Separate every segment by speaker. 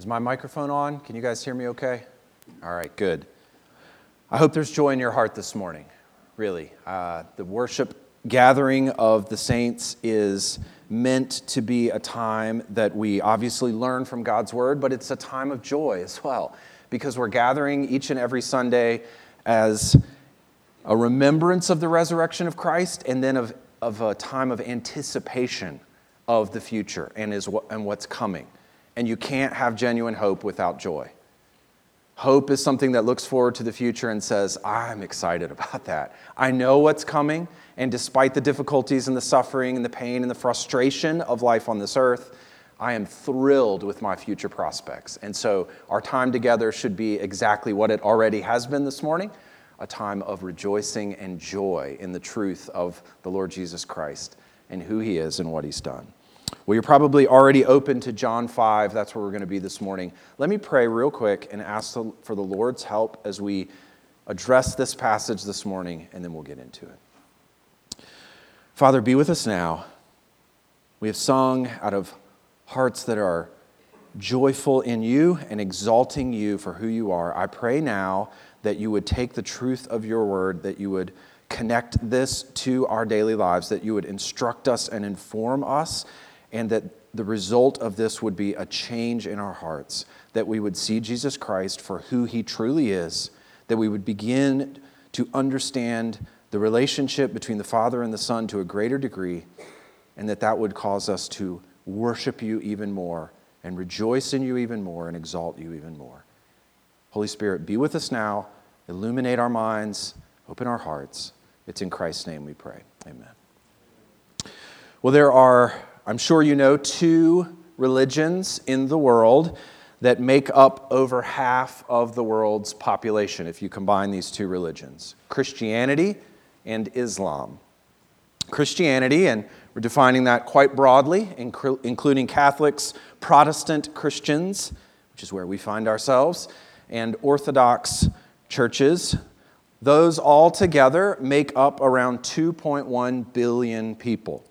Speaker 1: Is my microphone on? Can you guys hear me okay? All right, good. I hope there's joy in your heart this morning, really. Uh, the worship gathering of the saints is meant to be a time that we obviously learn from God's word, but it's a time of joy as well, because we're gathering each and every Sunday as a remembrance of the resurrection of Christ and then of, of a time of anticipation of the future and, is, and what's coming and you can't have genuine hope without joy. Hope is something that looks forward to the future and says, I'm excited about that. I know what's coming, and despite the difficulties and the suffering and the pain and the frustration of life on this earth, I am thrilled with my future prospects. And so our time together should be exactly what it already has been this morning a time of rejoicing and joy in the truth of the Lord Jesus Christ and who he is and what he's done. Well, you're probably already open to John 5. That's where we're going to be this morning. Let me pray real quick and ask for the Lord's help as we address this passage this morning, and then we'll get into it. Father, be with us now. We have sung out of hearts that are joyful in you and exalting you for who you are. I pray now that you would take the truth of your word, that you would connect this to our daily lives, that you would instruct us and inform us and that the result of this would be a change in our hearts, that we would see Jesus Christ for who he truly is, that we would begin to understand the relationship between the Father and the Son to a greater degree, and that that would cause us to worship you even more and rejoice in you even more and exalt you even more. Holy Spirit, be with us now, illuminate our minds, open our hearts. It's in Christ's name we pray. Amen. Well, there are I'm sure you know two religions in the world that make up over half of the world's population if you combine these two religions Christianity and Islam. Christianity, and we're defining that quite broadly, including Catholics, Protestant Christians, which is where we find ourselves, and Orthodox churches. Those all together make up around 2.1 billion people.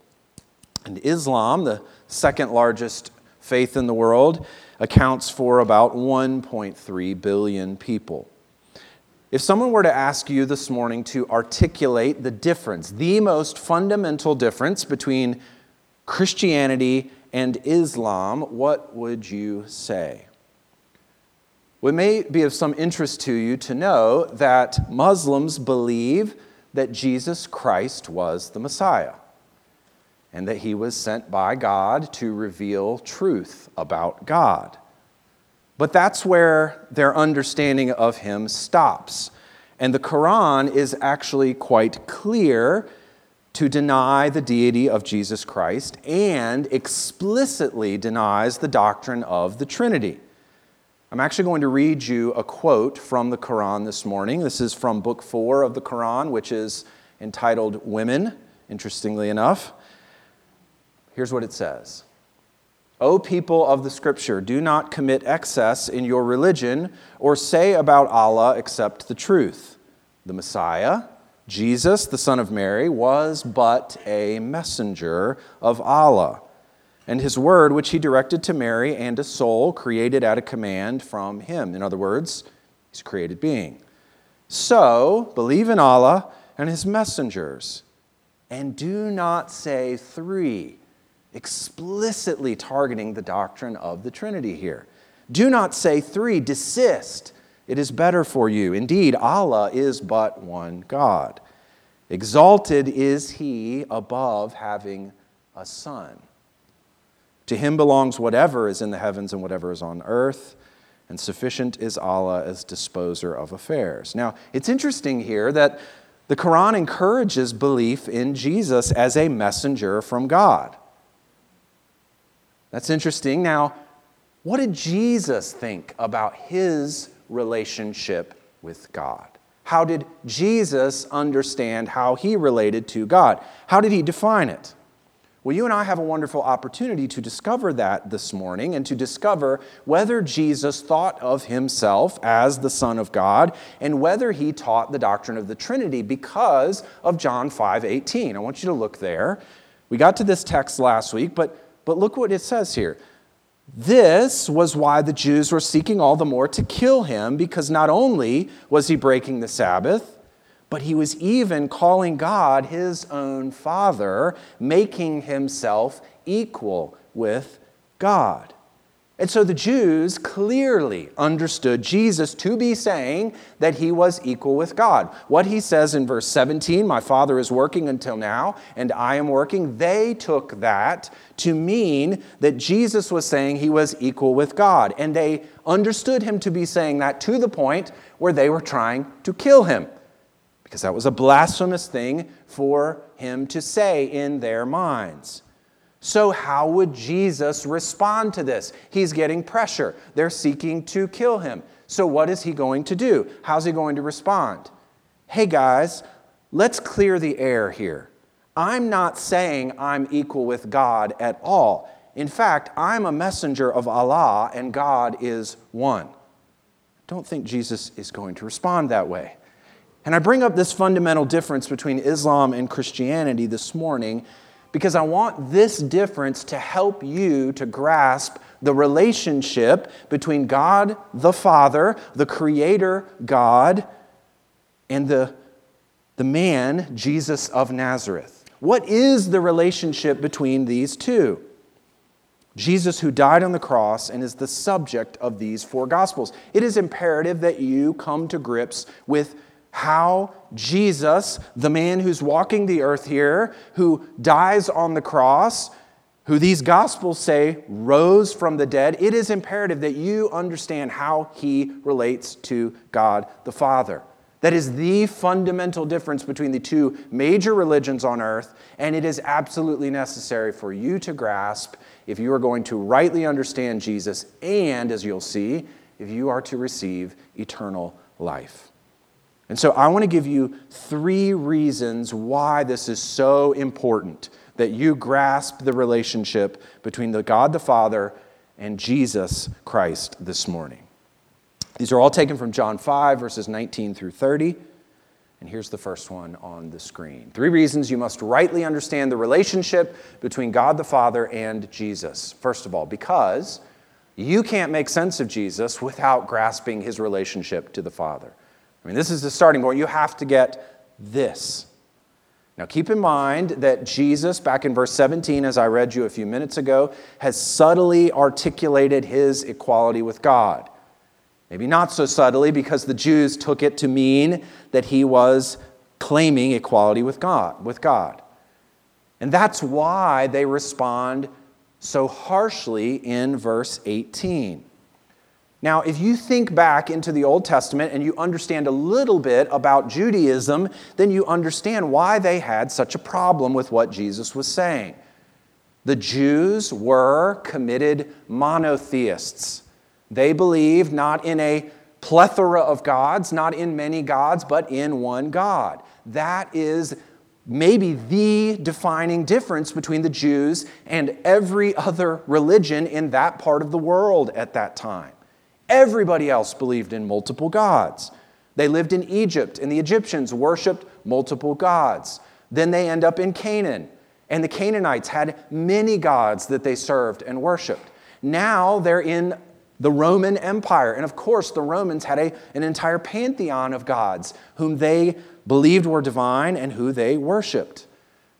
Speaker 1: And Islam, the second largest faith in the world, accounts for about 1.3 billion people. If someone were to ask you this morning to articulate the difference, the most fundamental difference between Christianity and Islam, what would you say? Well, it may be of some interest to you to know that Muslims believe that Jesus Christ was the Messiah and that he was sent by God to reveal truth about God. But that's where their understanding of him stops. And the Quran is actually quite clear to deny the deity of Jesus Christ and explicitly denies the doctrine of the Trinity. I'm actually going to read you a quote from the Quran this morning. This is from Book 4 of the Quran, which is entitled Women, interestingly enough. Here's what it says O people of the scripture, do not commit excess in your religion or say about Allah except the truth. The Messiah, Jesus, the Son of Mary, was but a messenger of Allah. And his word, which he directed to Mary, and a soul created at a command from him. In other words, he's a created being. So, believe in Allah and his messengers, and do not say three explicitly targeting the doctrine of the Trinity here. Do not say three, desist. It is better for you. Indeed, Allah is but one God. Exalted is he above having a son. To him belongs whatever is in the heavens and whatever is on earth, and sufficient is Allah as disposer of affairs. Now, it's interesting here that the Quran encourages belief in Jesus as a messenger from God. That's interesting. Now, what did Jesus think about his relationship with God? How did Jesus understand how he related to God? How did he define it? Well, you and I have a wonderful opportunity to discover that this morning and to discover whether Jesus thought of himself as the Son of God and whether he taught the doctrine of the Trinity because of John 5 18. I want you to look there. We got to this text last week, but but look what it says here. This was why the Jews were seeking all the more to kill him, because not only was he breaking the Sabbath, but he was even calling God his own Father, making himself equal with God. And so the Jews clearly understood Jesus to be saying that he was equal with God. What he says in verse 17, My Father is working until now, and I am working, they took that to mean that Jesus was saying he was equal with God. And they understood him to be saying that to the point where they were trying to kill him, because that was a blasphemous thing for him to say in their minds. So, how would Jesus respond to this? He's getting pressure. They're seeking to kill him. So, what is he going to do? How's he going to respond? Hey, guys, let's clear the air here. I'm not saying I'm equal with God at all. In fact, I'm a messenger of Allah and God is one. I don't think Jesus is going to respond that way. And I bring up this fundamental difference between Islam and Christianity this morning because I want this difference to help you to grasp the relationship between God the Father, the Creator God, and the, the man, Jesus of Nazareth. What is the relationship between these two? Jesus, who died on the cross and is the subject of these four Gospels. It is imperative that you come to grips with how Jesus, the man who's walking the earth here, who dies on the cross, who these gospels say rose from the dead, it is imperative that you understand how he relates to God the Father. That is the fundamental difference between the two major religions on earth, and it is absolutely necessary for you to grasp if you are going to rightly understand Jesus, and as you'll see, if you are to receive eternal life. And so I want to give you three reasons why this is so important that you grasp the relationship between the God the Father and Jesus Christ this morning. These are all taken from John 5, verses 19 through 30. And here's the first one on the screen. Three reasons you must rightly understand the relationship between God the Father and Jesus. First of all, because you can't make sense of Jesus without grasping his relationship to the Father. I mean, this is the starting point. You have to get this. Now, keep in mind that Jesus, back in verse 17, as I read you a few minutes ago, has subtly articulated his equality with God. Maybe not so subtly because the Jews took it to mean that he was claiming equality with God, with God. And that's why they respond so harshly in verse 18. Now, if you think back into the Old Testament and you understand a little bit about Judaism, then you understand why they had such a problem with what Jesus was saying. The Jews were committed monotheists. They believed not in a plethora of gods, not in many gods, but in one God. That is maybe the defining difference between the Jews and every other religion in that part of the world at that time. Everybody else believed in multiple gods. They lived in Egypt, and the Egyptians worshiped multiple gods. Then they end up in Canaan, and the Canaanites had many gods that they served and worshiped. Now they're in the Roman Empire, and of course, the Romans had a, an entire pantheon of gods whom they believed were divine and who they worshiped.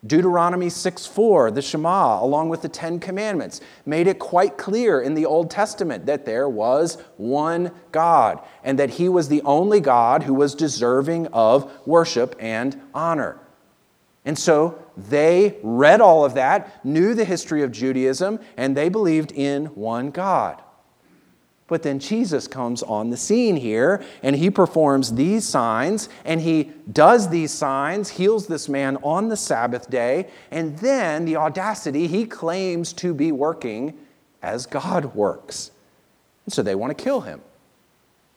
Speaker 1: Deuteronomy 6 4, the Shema, along with the Ten Commandments, made it quite clear in the Old Testament that there was one God and that He was the only God who was deserving of worship and honor. And so they read all of that, knew the history of Judaism, and they believed in one God. But then Jesus comes on the scene here and he performs these signs and he does these signs, heals this man on the Sabbath day, and then the audacity, he claims to be working as God works. And so they want to kill him.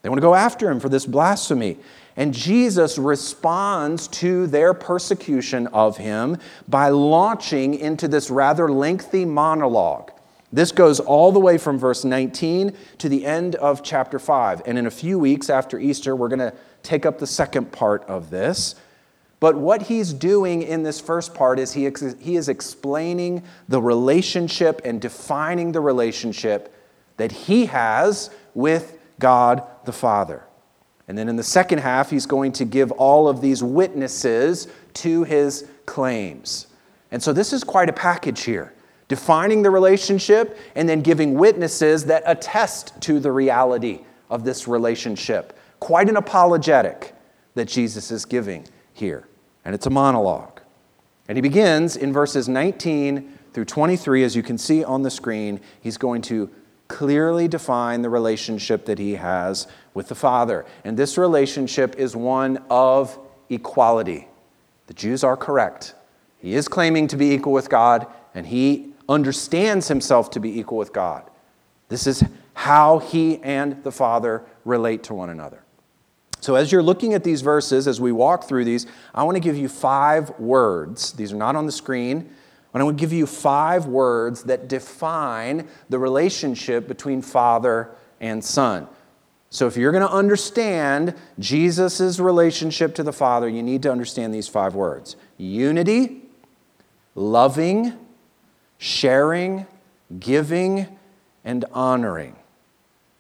Speaker 1: They want to go after him for this blasphemy. And Jesus responds to their persecution of him by launching into this rather lengthy monologue this goes all the way from verse 19 to the end of chapter 5. And in a few weeks after Easter, we're going to take up the second part of this. But what he's doing in this first part is he, he is explaining the relationship and defining the relationship that he has with God the Father. And then in the second half, he's going to give all of these witnesses to his claims. And so this is quite a package here defining the relationship and then giving witnesses that attest to the reality of this relationship. Quite an apologetic that Jesus is giving here. And it's a monologue. And he begins in verses 19 through 23, as you can see on the screen. He's going to clearly define the relationship that he has with the Father. And this relationship is one of equality. The Jews are correct. He is claiming to be equal with God, and he understands himself to be equal with God. This is how he and the Father relate to one another. So, as you're looking at these verses, as we walk through these, I want to give you five words. These are not on the screen, but I want to give you five words that define the relationship between Father and Son. So, if you're going to understand Jesus' relationship to the Father, you need to understand these five words unity, loving, sharing, giving, and honoring.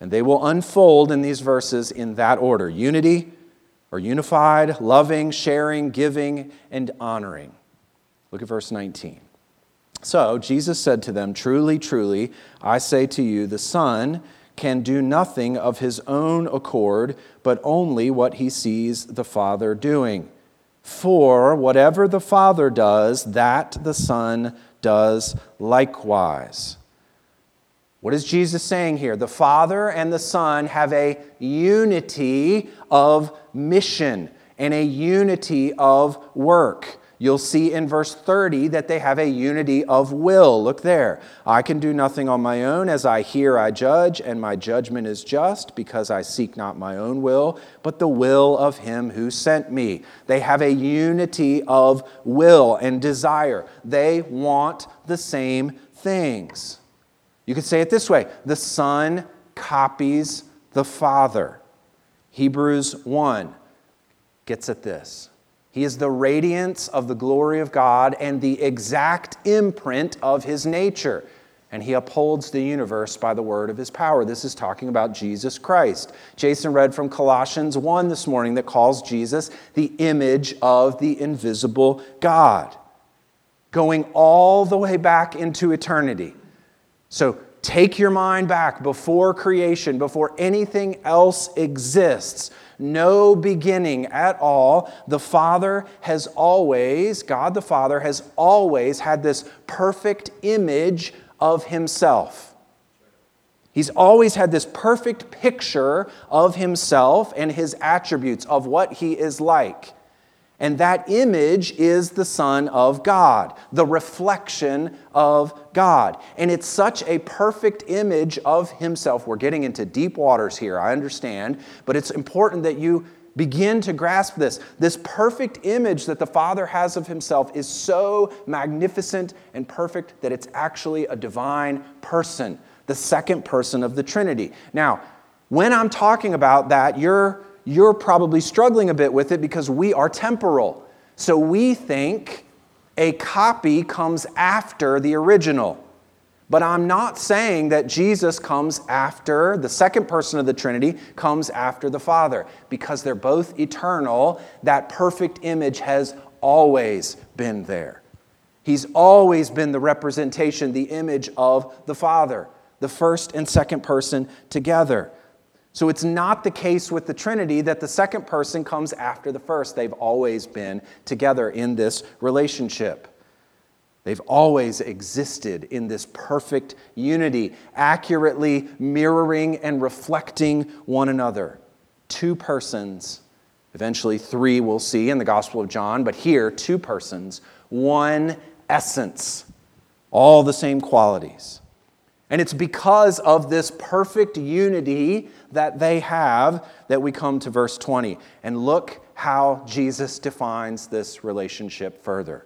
Speaker 1: And they will unfold in these verses in that order unity or unified, loving, sharing, giving, and honoring. Look at verse 19. So Jesus said to them, Truly, truly, I say to you, the Son can do nothing of his own accord, but only what he sees the Father doing. For whatever the Father does, that the Son does likewise. What is Jesus saying here? The Father and the Son have a unity of mission and a unity of work. You'll see in verse 30 that they have a unity of will. Look there. I can do nothing on my own. As I hear, I judge, and my judgment is just because I seek not my own will, but the will of him who sent me. They have a unity of will and desire. They want the same things. You could say it this way the Son copies the Father. Hebrews 1 gets at this. He is the radiance of the glory of God and the exact imprint of his nature. And he upholds the universe by the word of his power. This is talking about Jesus Christ. Jason read from Colossians 1 this morning that calls Jesus the image of the invisible God, going all the way back into eternity. So take your mind back before creation, before anything else exists. No beginning at all. The Father has always, God the Father has always had this perfect image of Himself. He's always had this perfect picture of Himself and His attributes, of what He is like. And that image is the Son of God, the reflection of God. And it's such a perfect image of Himself. We're getting into deep waters here, I understand, but it's important that you begin to grasp this. This perfect image that the Father has of Himself is so magnificent and perfect that it's actually a divine person, the second person of the Trinity. Now, when I'm talking about that, you're you're probably struggling a bit with it because we are temporal. So we think a copy comes after the original. But I'm not saying that Jesus comes after, the second person of the Trinity comes after the Father, because they're both eternal. That perfect image has always been there. He's always been the representation, the image of the Father, the first and second person together. So it's not the case with the Trinity that the second person comes after the first. They've always been together in this relationship. They've always existed in this perfect unity, accurately mirroring and reflecting one another. Two persons, eventually three we'll see in the Gospel of John, but here, two persons, one essence, all the same qualities. And it's because of this perfect unity that they have that we come to verse 20. And look how Jesus defines this relationship further.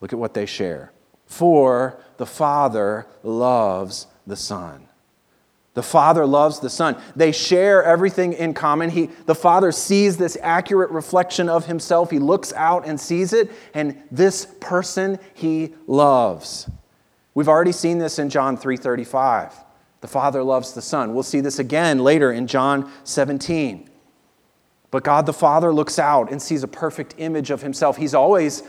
Speaker 1: Look at what they share. For the Father loves the Son. The Father loves the Son. They share everything in common. He, the Father sees this accurate reflection of Himself. He looks out and sees it, and this person He loves. We've already seen this in John 3:35. The Father loves the Son. We'll see this again later in John 17. But God the Father looks out and sees a perfect image of himself. He's always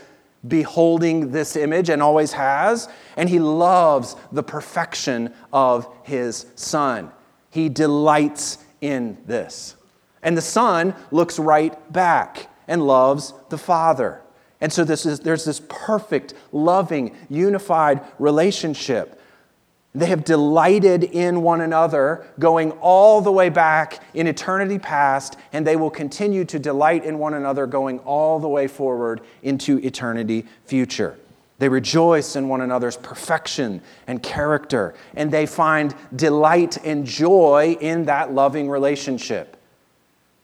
Speaker 1: beholding this image and always has, and he loves the perfection of his Son. He delights in this. And the Son looks right back and loves the Father. And so this is, there's this perfect, loving, unified relationship. They have delighted in one another going all the way back in eternity past, and they will continue to delight in one another going all the way forward into eternity future. They rejoice in one another's perfection and character, and they find delight and joy in that loving relationship.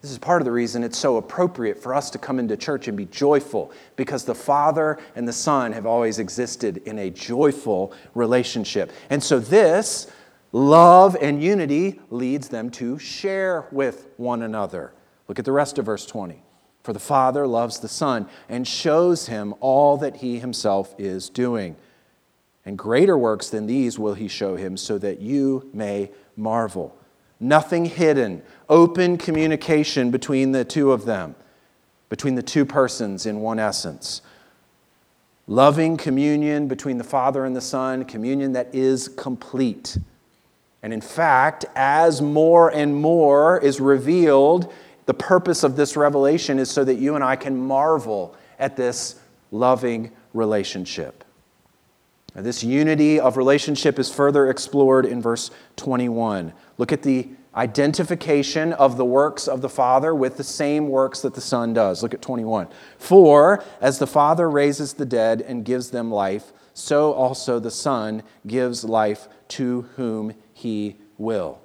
Speaker 1: This is part of the reason it's so appropriate for us to come into church and be joyful, because the Father and the Son have always existed in a joyful relationship. And so, this love and unity leads them to share with one another. Look at the rest of verse 20. For the Father loves the Son and shows him all that he himself is doing. And greater works than these will he show him, so that you may marvel. Nothing hidden, open communication between the two of them, between the two persons in one essence. Loving communion between the Father and the Son, communion that is complete. And in fact, as more and more is revealed, the purpose of this revelation is so that you and I can marvel at this loving relationship. Now, this unity of relationship is further explored in verse 21. Look at the identification of the works of the Father with the same works that the Son does. Look at 21. For as the Father raises the dead and gives them life, so also the Son gives life to whom he will.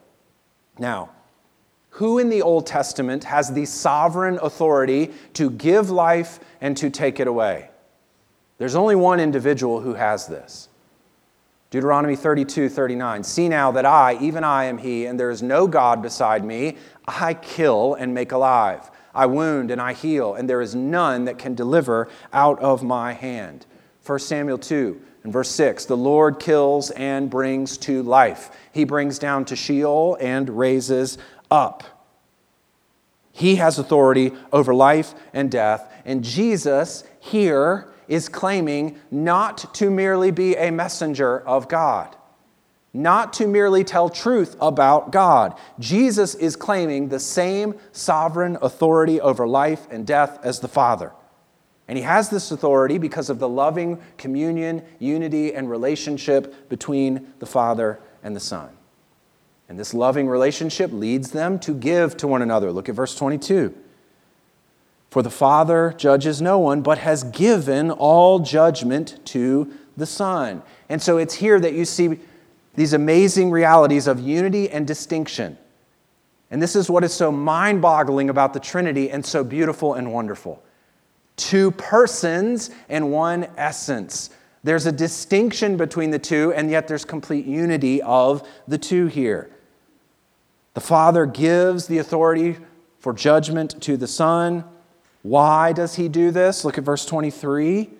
Speaker 1: Now, who in the Old Testament has the sovereign authority to give life and to take it away? There's only one individual who has this Deuteronomy 32, 39. See now that I, even I, am He, and there is no God beside me. I kill and make alive. I wound and I heal, and there is none that can deliver out of my hand. 1 Samuel 2 and verse 6 The Lord kills and brings to life, He brings down to Sheol and raises up. He has authority over life and death, and Jesus here is claiming not to merely be a messenger of God, not to merely tell truth about God. Jesus is claiming the same sovereign authority over life and death as the Father. And he has this authority because of the loving communion, unity, and relationship between the Father and the Son. And this loving relationship leads them to give to one another. Look at verse 22. For the Father judges no one, but has given all judgment to the Son. And so it's here that you see these amazing realities of unity and distinction. And this is what is so mind boggling about the Trinity and so beautiful and wonderful. Two persons and one essence. There's a distinction between the two, and yet there's complete unity of the two here. The Father gives the authority for judgment to the Son. Why does he do this? Look at verse 23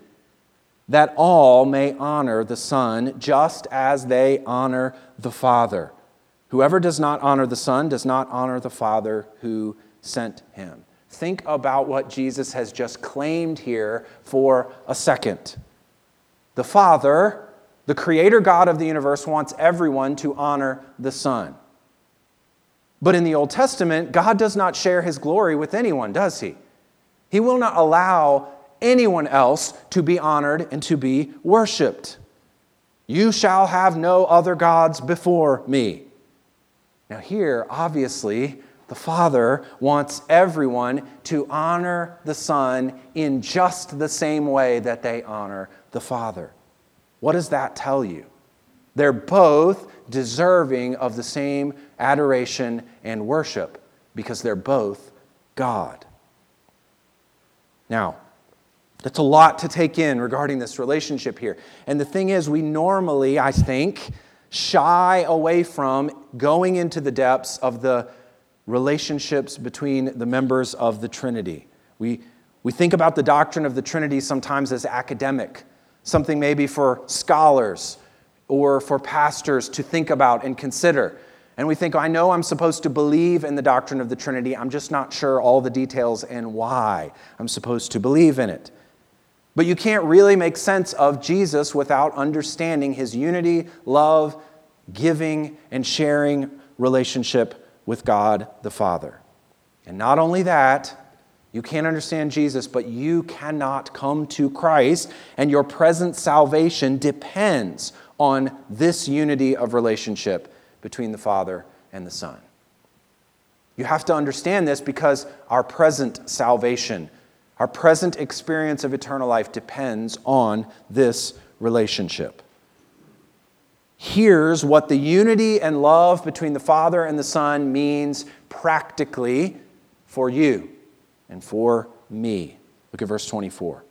Speaker 1: that all may honor the Son just as they honor the Father. Whoever does not honor the Son does not honor the Father who sent him. Think about what Jesus has just claimed here for a second. The Father, the Creator God of the universe, wants everyone to honor the Son. But in the Old Testament, God does not share his glory with anyone, does he? He will not allow anyone else to be honored and to be worshiped. You shall have no other gods before me. Now, here, obviously, the Father wants everyone to honor the Son in just the same way that they honor the Father. What does that tell you? They're both deserving of the same adoration and worship because they're both God. Now, that's a lot to take in regarding this relationship here. And the thing is, we normally, I think, shy away from going into the depths of the relationships between the members of the Trinity. We, we think about the doctrine of the Trinity sometimes as academic, something maybe for scholars or for pastors to think about and consider. And we think, I know I'm supposed to believe in the doctrine of the Trinity. I'm just not sure all the details and why I'm supposed to believe in it. But you can't really make sense of Jesus without understanding his unity, love, giving, and sharing relationship with God the Father. And not only that, you can't understand Jesus, but you cannot come to Christ, and your present salvation depends on this unity of relationship between the Father and the Son. You have to understand this because our present salvation, our present experience of eternal life depends on this relationship. Here's what the unity and love between the Father and the Son means practically for you and for me. Look at verse 24.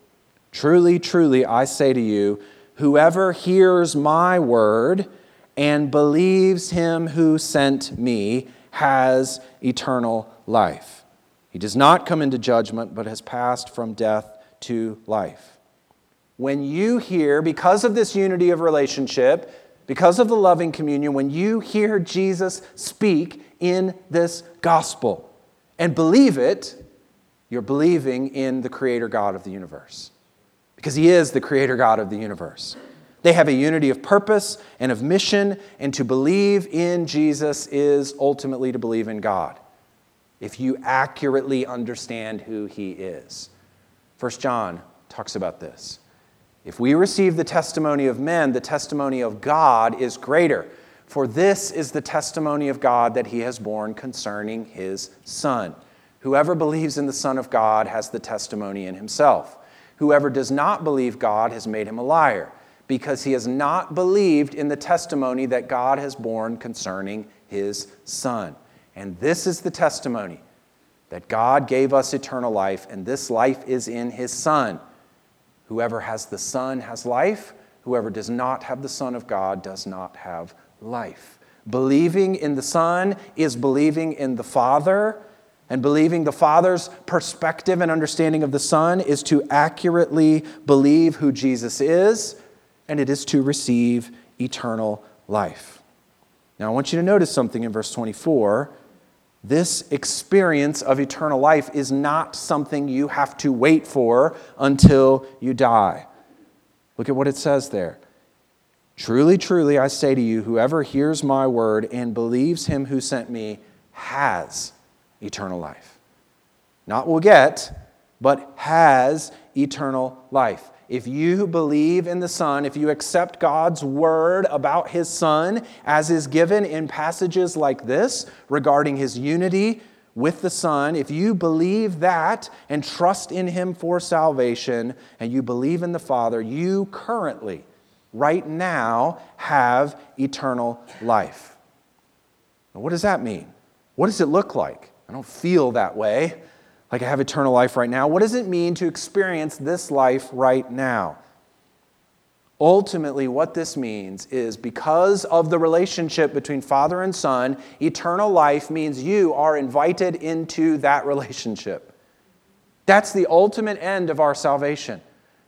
Speaker 1: Truly, truly, I say to you, whoever hears my word and believes him who sent me has eternal life. He does not come into judgment, but has passed from death to life. When you hear, because of this unity of relationship, because of the loving communion, when you hear Jesus speak in this gospel and believe it, you're believing in the Creator God of the universe. Because He is the Creator God of the universe. They have a unity of purpose and of mission, and to believe in Jesus is ultimately to believe in God. If you accurately understand who He is. First John talks about this. If we receive the testimony of men, the testimony of God is greater. For this is the testimony of God that He has borne concerning His Son. Whoever believes in the Son of God has the testimony in himself. Whoever does not believe God has made him a liar, because he has not believed in the testimony that God has borne concerning his Son. And this is the testimony that God gave us eternal life, and this life is in his Son. Whoever has the Son has life. Whoever does not have the Son of God does not have life. Believing in the Son is believing in the Father and believing the Father's perspective and understanding of the Son is to accurately believe who Jesus is, and it is to receive eternal life. Now, I want you to notice something in verse 24. This experience of eternal life is not something you have to wait for until you die. Look at what it says there. Truly, truly, I say to you, whoever hears my word and believes him who sent me has eternal life. Not will get, but has eternal life. If you believe in the Son, if you accept God's word about His Son, as is given in passages like this regarding His unity with the Son, if you believe that and trust in Him for salvation, and you believe in the Father, you currently, right now, have eternal life. Now, what does that mean? What does it look like? I don't feel that way, like I have eternal life right now. What does it mean to experience this life right now? Ultimately, what this means is because of the relationship between Father and Son, eternal life means you are invited into that relationship. That's the ultimate end of our salvation.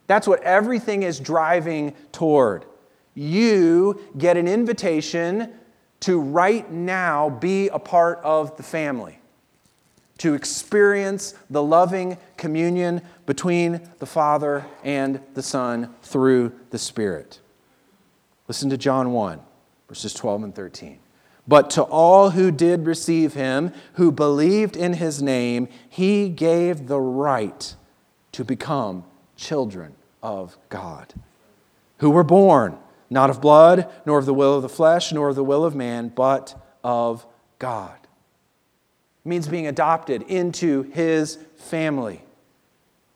Speaker 1: That's what everything is driving toward. You get an invitation to right now be a part of the family to experience the loving communion between the Father and the Son through the Spirit. Listen to John 1, verses 12 and 13. But to all who did receive him, who believed in his name, he gave the right to become children of God, who were born not of blood, nor of the will of the flesh, nor of the will of man, but of God means being adopted into his family.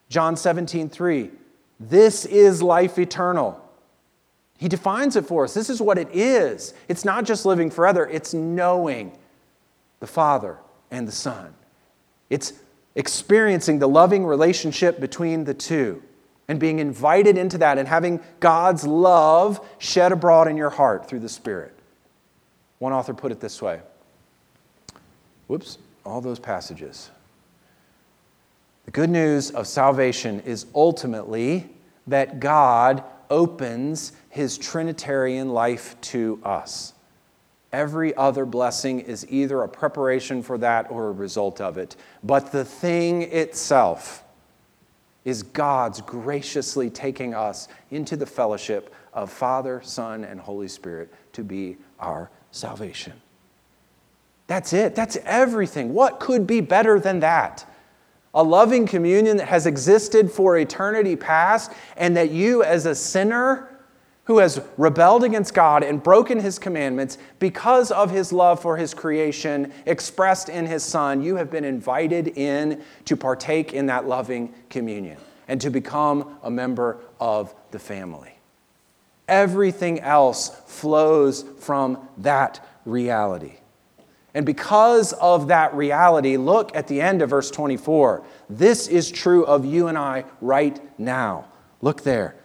Speaker 1: John 17, 3. This is life eternal. He defines it for us. This is what it is. It's not just living forever, it's knowing the Father and the Son. It's experiencing the loving relationship between the two and being invited into that and having God's love shed abroad in your heart through the Spirit. One author put it this way. Whoops all those passages. The good news of salvation is ultimately that God opens his Trinitarian life to us. Every other blessing is either a preparation for that or a result of it. But the thing itself is God's graciously taking us into the fellowship of Father, Son, and Holy Spirit to be our salvation. That's it. That's everything. What could be better than that? A loving communion that has existed for eternity past, and that you, as a sinner who has rebelled against God and broken his commandments, because of his love for his creation expressed in his Son, you have been invited in to partake in that loving communion and to become a member of the family. Everything else flows from that reality. And because of that reality, look at the end of verse 24. This is true of you and I right now. Look there.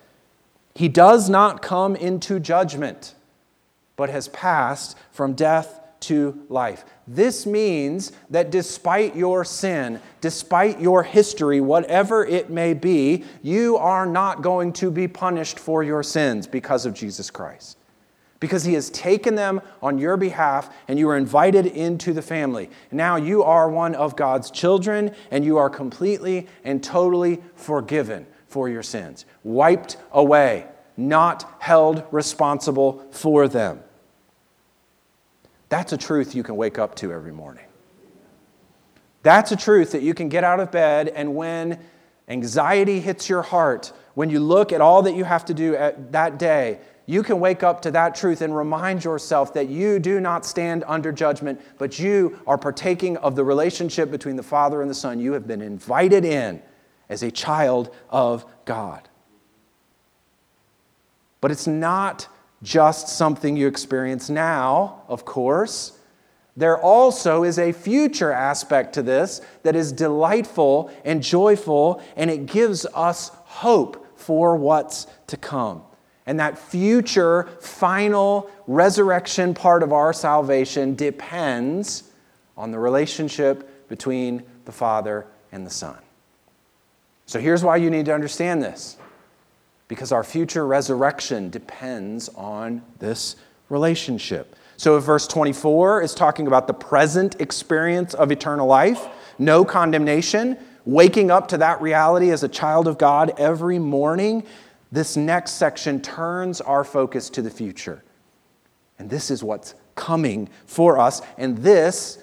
Speaker 1: He does not come into judgment, but has passed from death to life. This means that despite your sin, despite your history, whatever it may be, you are not going to be punished for your sins because of Jesus Christ. Because he has taken them on your behalf and you are invited into the family. Now you are one of God's children and you are completely and totally forgiven for your sins, wiped away, not held responsible for them. That's a truth you can wake up to every morning. That's a truth that you can get out of bed, and when anxiety hits your heart, when you look at all that you have to do at that day, you can wake up to that truth and remind yourself that you do not stand under judgment, but you are partaking of the relationship between the Father and the Son. You have been invited in as a child of God. But it's not just something you experience now, of course. There also is a future aspect to this that is delightful and joyful, and it gives us hope for what's to come. And that future, final resurrection part of our salvation depends on the relationship between the Father and the Son. So here's why you need to understand this because our future resurrection depends on this relationship. So, if verse 24 is talking about the present experience of eternal life, no condemnation, waking up to that reality as a child of God every morning, this next section turns our focus to the future. And this is what's coming for us. And this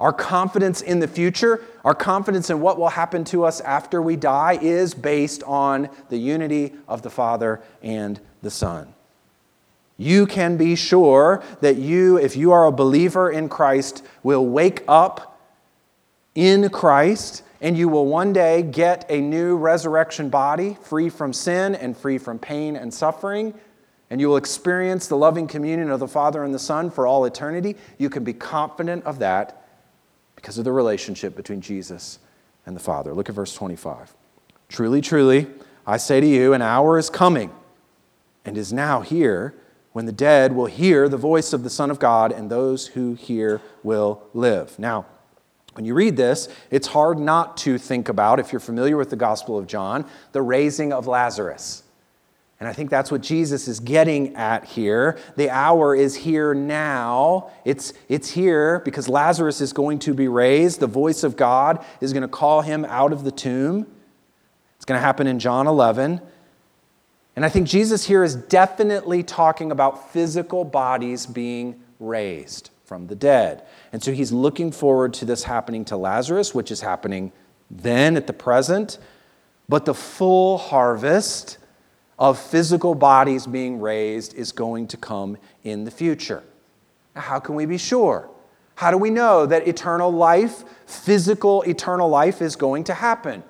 Speaker 1: our confidence in the future, our confidence in what will happen to us after we die, is based on the unity of the Father and the Son. You can be sure that you, if you are a believer in Christ, will wake up in Christ and you will one day get a new resurrection body free from sin and free from pain and suffering. And you will experience the loving communion of the Father and the Son for all eternity. You can be confident of that because of the relationship between Jesus and the Father. Look at verse 25. Truly, truly, I say to you, an hour is coming and is now here when the dead will hear the voice of the Son of God, and those who hear will live. Now, when you read this, it's hard not to think about, if you're familiar with the Gospel of John, the raising of Lazarus. And I think that's what Jesus is getting at here. The hour is here now. It's, it's here because Lazarus is going to be raised. The voice of God is going to call him out of the tomb. It's going to happen in John 11. And I think Jesus here is definitely talking about physical bodies being raised from the dead. And so he's looking forward to this happening to Lazarus, which is happening then at the present. But the full harvest of physical bodies being raised is going to come in the future. Now, how can we be sure? How do we know that eternal life, physical eternal life, is going to happen?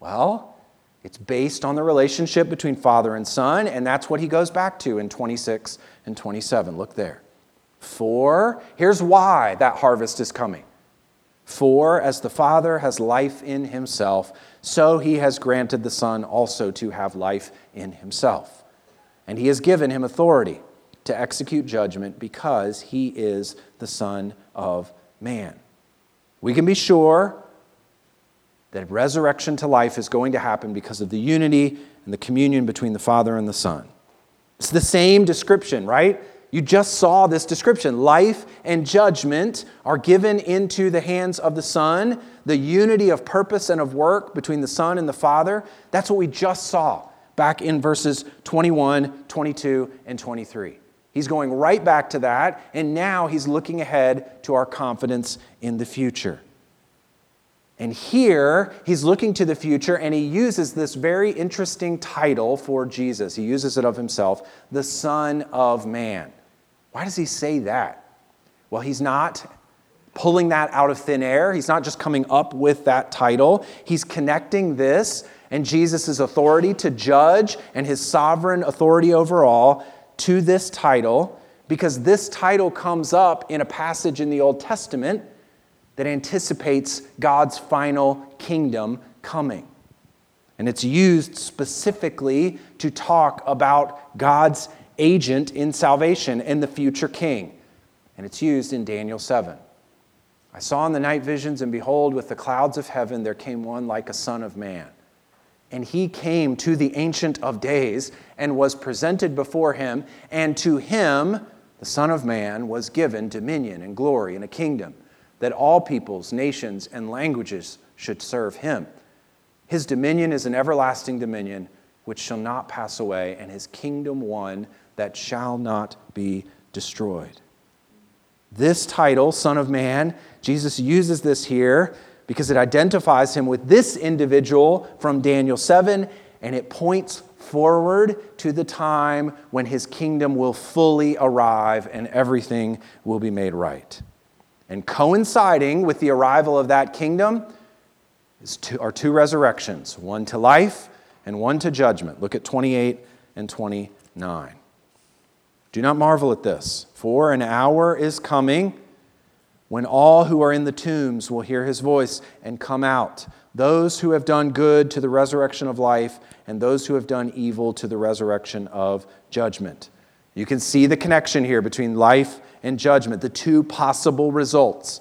Speaker 1: Well, it's based on the relationship between Father and Son, and that's what he goes back to in 26 and 27. Look there. For, here's why that harvest is coming. For as the Father has life in himself, so he has granted the Son also to have life in himself. And he has given him authority to execute judgment because he is the Son of Man. We can be sure that resurrection to life is going to happen because of the unity and the communion between the Father and the Son. It's the same description, right? You just saw this description. Life and judgment are given into the hands of the Son, the unity of purpose and of work between the Son and the Father. That's what we just saw back in verses 21, 22, and 23. He's going right back to that, and now he's looking ahead to our confidence in the future. And here, he's looking to the future and he uses this very interesting title for Jesus. He uses it of himself, the Son of Man. Why does he say that? Well, he's not pulling that out of thin air. He's not just coming up with that title. He's connecting this and Jesus' authority to judge and his sovereign authority over all to this title because this title comes up in a passage in the Old Testament that anticipates God's final kingdom coming. And it's used specifically to talk about God's agent in salvation and the future king. And it's used in Daniel 7. I saw in the night visions, and behold, with the clouds of heaven there came one like a son of man. And he came to the Ancient of Days and was presented before him, and to him, the Son of Man, was given dominion and glory and a kingdom, that all peoples, nations, and languages should serve him. His dominion is an everlasting dominion which shall not pass away, and his kingdom one that shall not be destroyed. This title, Son of Man, Jesus uses this here because it identifies him with this individual from Daniel 7, and it points forward to the time when his kingdom will fully arrive and everything will be made right. And coinciding with the arrival of that kingdom two, are two resurrections one to life and one to judgment. Look at 28 and 29. Do not marvel at this, for an hour is coming when all who are in the tombs will hear his voice and come out, those who have done good to the resurrection of life, and those who have done evil to the resurrection of judgment. You can see the connection here between life and judgment, the two possible results.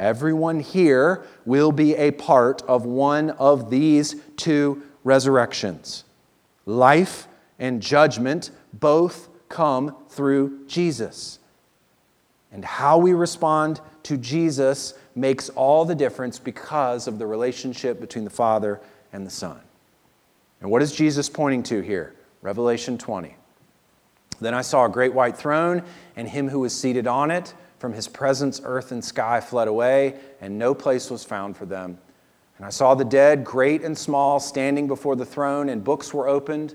Speaker 1: Everyone here will be a part of one of these two resurrections. Life and judgment both come through Jesus. And how we respond to Jesus makes all the difference because of the relationship between the Father and the Son. And what is Jesus pointing to here? Revelation 20. Then I saw a great white throne, and him who was seated on it. From his presence, earth and sky fled away, and no place was found for them. And I saw the dead, great and small, standing before the throne, and books were opened.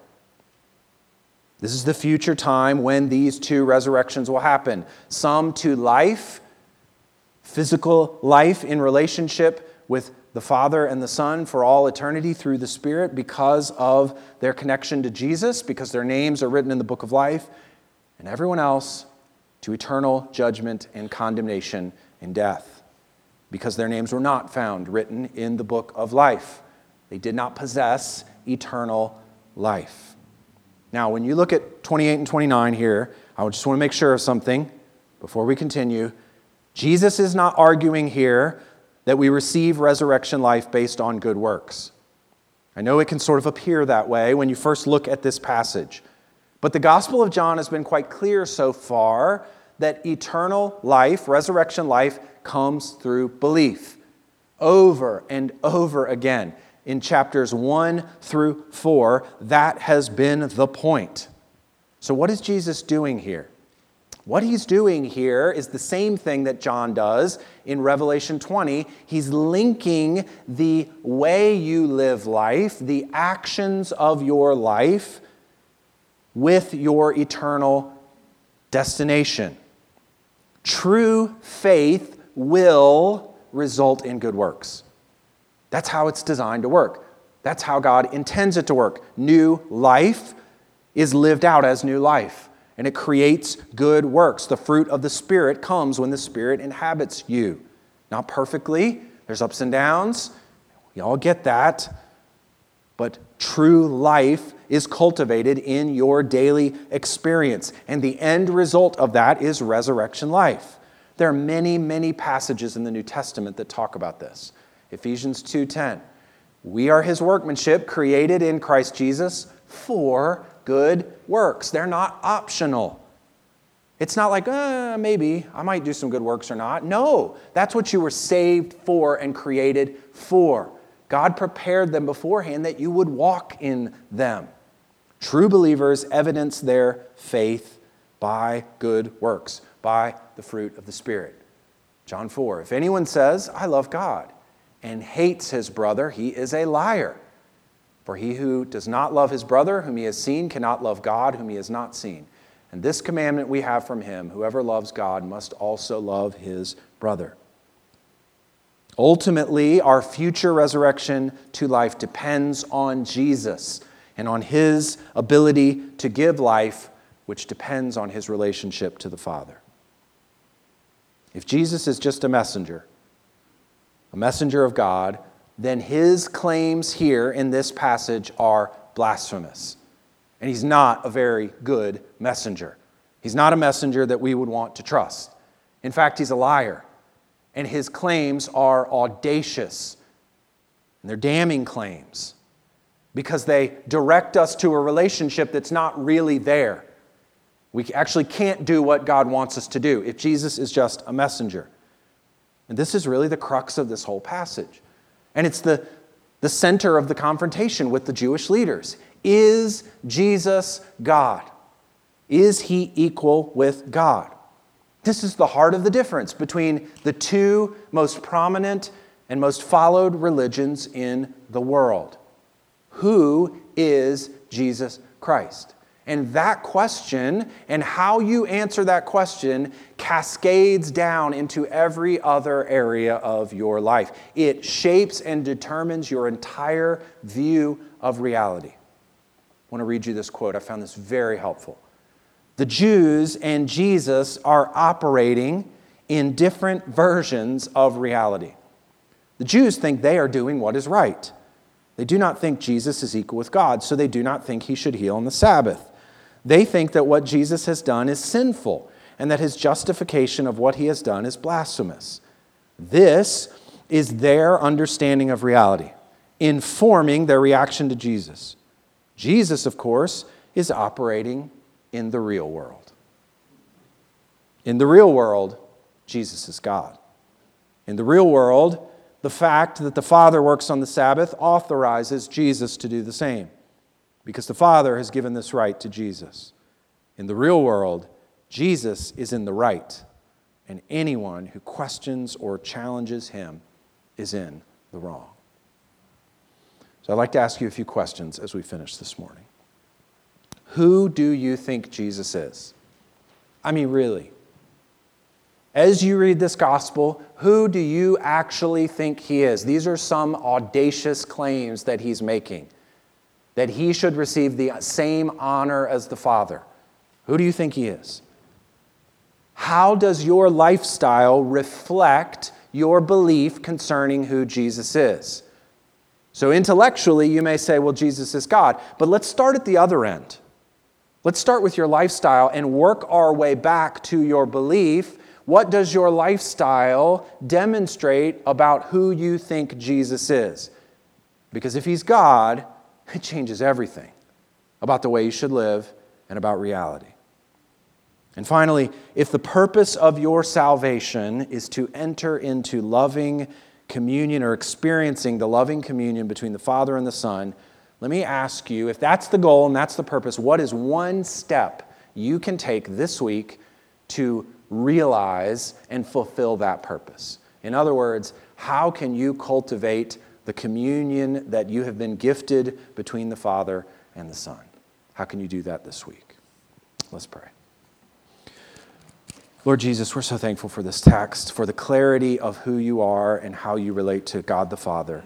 Speaker 1: This is the future time when these two resurrections will happen some to life, physical life in relationship with the Father and the Son for all eternity through the Spirit because of their connection to Jesus, because their names are written in the book of life, and everyone else to eternal judgment and condemnation and death, because their names were not found written in the book of life. They did not possess eternal life. Now, when you look at 28 and 29 here, I just want to make sure of something before we continue. Jesus is not arguing here that we receive resurrection life based on good works. I know it can sort of appear that way when you first look at this passage. But the Gospel of John has been quite clear so far that eternal life, resurrection life, comes through belief over and over again in chapters 1 through 4, that has been the point. So, what is Jesus doing here? What he's doing here is the same thing that John does in Revelation 20. He's linking the way you live life, the actions of your life, with your eternal destination. True faith will result in good works. That's how it's designed to work. That's how God intends it to work. New life is lived out as new life. and it creates good works. The fruit of the Spirit comes when the Spirit inhabits you. Not perfectly, there's ups and downs. We all get that. But true life is cultivated in your daily experience. And the end result of that is resurrection life. There are many, many passages in the New Testament that talk about this. Ephesians 2:10. We are his workmanship created in Christ Jesus for good works. They're not optional. It's not like, uh, maybe I might do some good works or not. No, that's what you were saved for and created for. God prepared them beforehand that you would walk in them. True believers evidence their faith by good works, by the fruit of the Spirit. John 4 If anyone says, I love God, and hates his brother, he is a liar. For he who does not love his brother, whom he has seen, cannot love God, whom he has not seen. And this commandment we have from him whoever loves God must also love his brother. Ultimately, our future resurrection to life depends on Jesus and on his ability to give life, which depends on his relationship to the Father. If Jesus is just a messenger, a messenger of God, then his claims here in this passage are blasphemous. And he's not a very good messenger. He's not a messenger that we would want to trust. In fact, he's a liar. And his claims are audacious. And they're damning claims because they direct us to a relationship that's not really there. We actually can't do what God wants us to do if Jesus is just a messenger. And this is really the crux of this whole passage. And it's the, the center of the confrontation with the Jewish leaders. Is Jesus God? Is he equal with God? This is the heart of the difference between the two most prominent and most followed religions in the world. Who is Jesus Christ? And that question and how you answer that question cascades down into every other area of your life. It shapes and determines your entire view of reality. I want to read you this quote. I found this very helpful. The Jews and Jesus are operating in different versions of reality. The Jews think they are doing what is right. They do not think Jesus is equal with God, so they do not think he should heal on the Sabbath. They think that what Jesus has done is sinful and that his justification of what he has done is blasphemous. This is their understanding of reality, informing their reaction to Jesus. Jesus, of course, is operating in the real world. In the real world, Jesus is God. In the real world, the fact that the Father works on the Sabbath authorizes Jesus to do the same because the Father has given this right to Jesus. In the real world, Jesus is in the right, and anyone who questions or challenges him is in the wrong. So I'd like to ask you a few questions as we finish this morning. Who do you think Jesus is? I mean, really. As you read this gospel, who do you actually think he is? These are some audacious claims that he's making that he should receive the same honor as the Father. Who do you think he is? How does your lifestyle reflect your belief concerning who Jesus is? So, intellectually, you may say, well, Jesus is God. But let's start at the other end. Let's start with your lifestyle and work our way back to your belief. What does your lifestyle demonstrate about who you think Jesus is? Because if he's God, it changes everything about the way you should live and about reality. And finally, if the purpose of your salvation is to enter into loving communion or experiencing the loving communion between the Father and the Son, let me ask you if that's the goal and that's the purpose, what is one step you can take this week to realize and fulfill that purpose? In other words, how can you cultivate the communion that you have been gifted between the Father and the Son. How can you do that this week? Let's pray. Lord Jesus, we're so thankful for this text, for the clarity of who you are and how you relate to God the Father.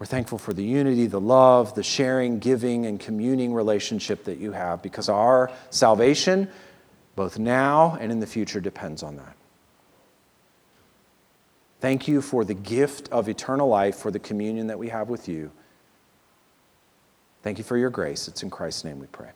Speaker 1: We're thankful for the unity, the love, the sharing, giving, and communing relationship that you have because our salvation, both now and in the future, depends on that. Thank you for the gift of eternal life, for the communion that we have with you. Thank you for your grace. It's in Christ's name we pray.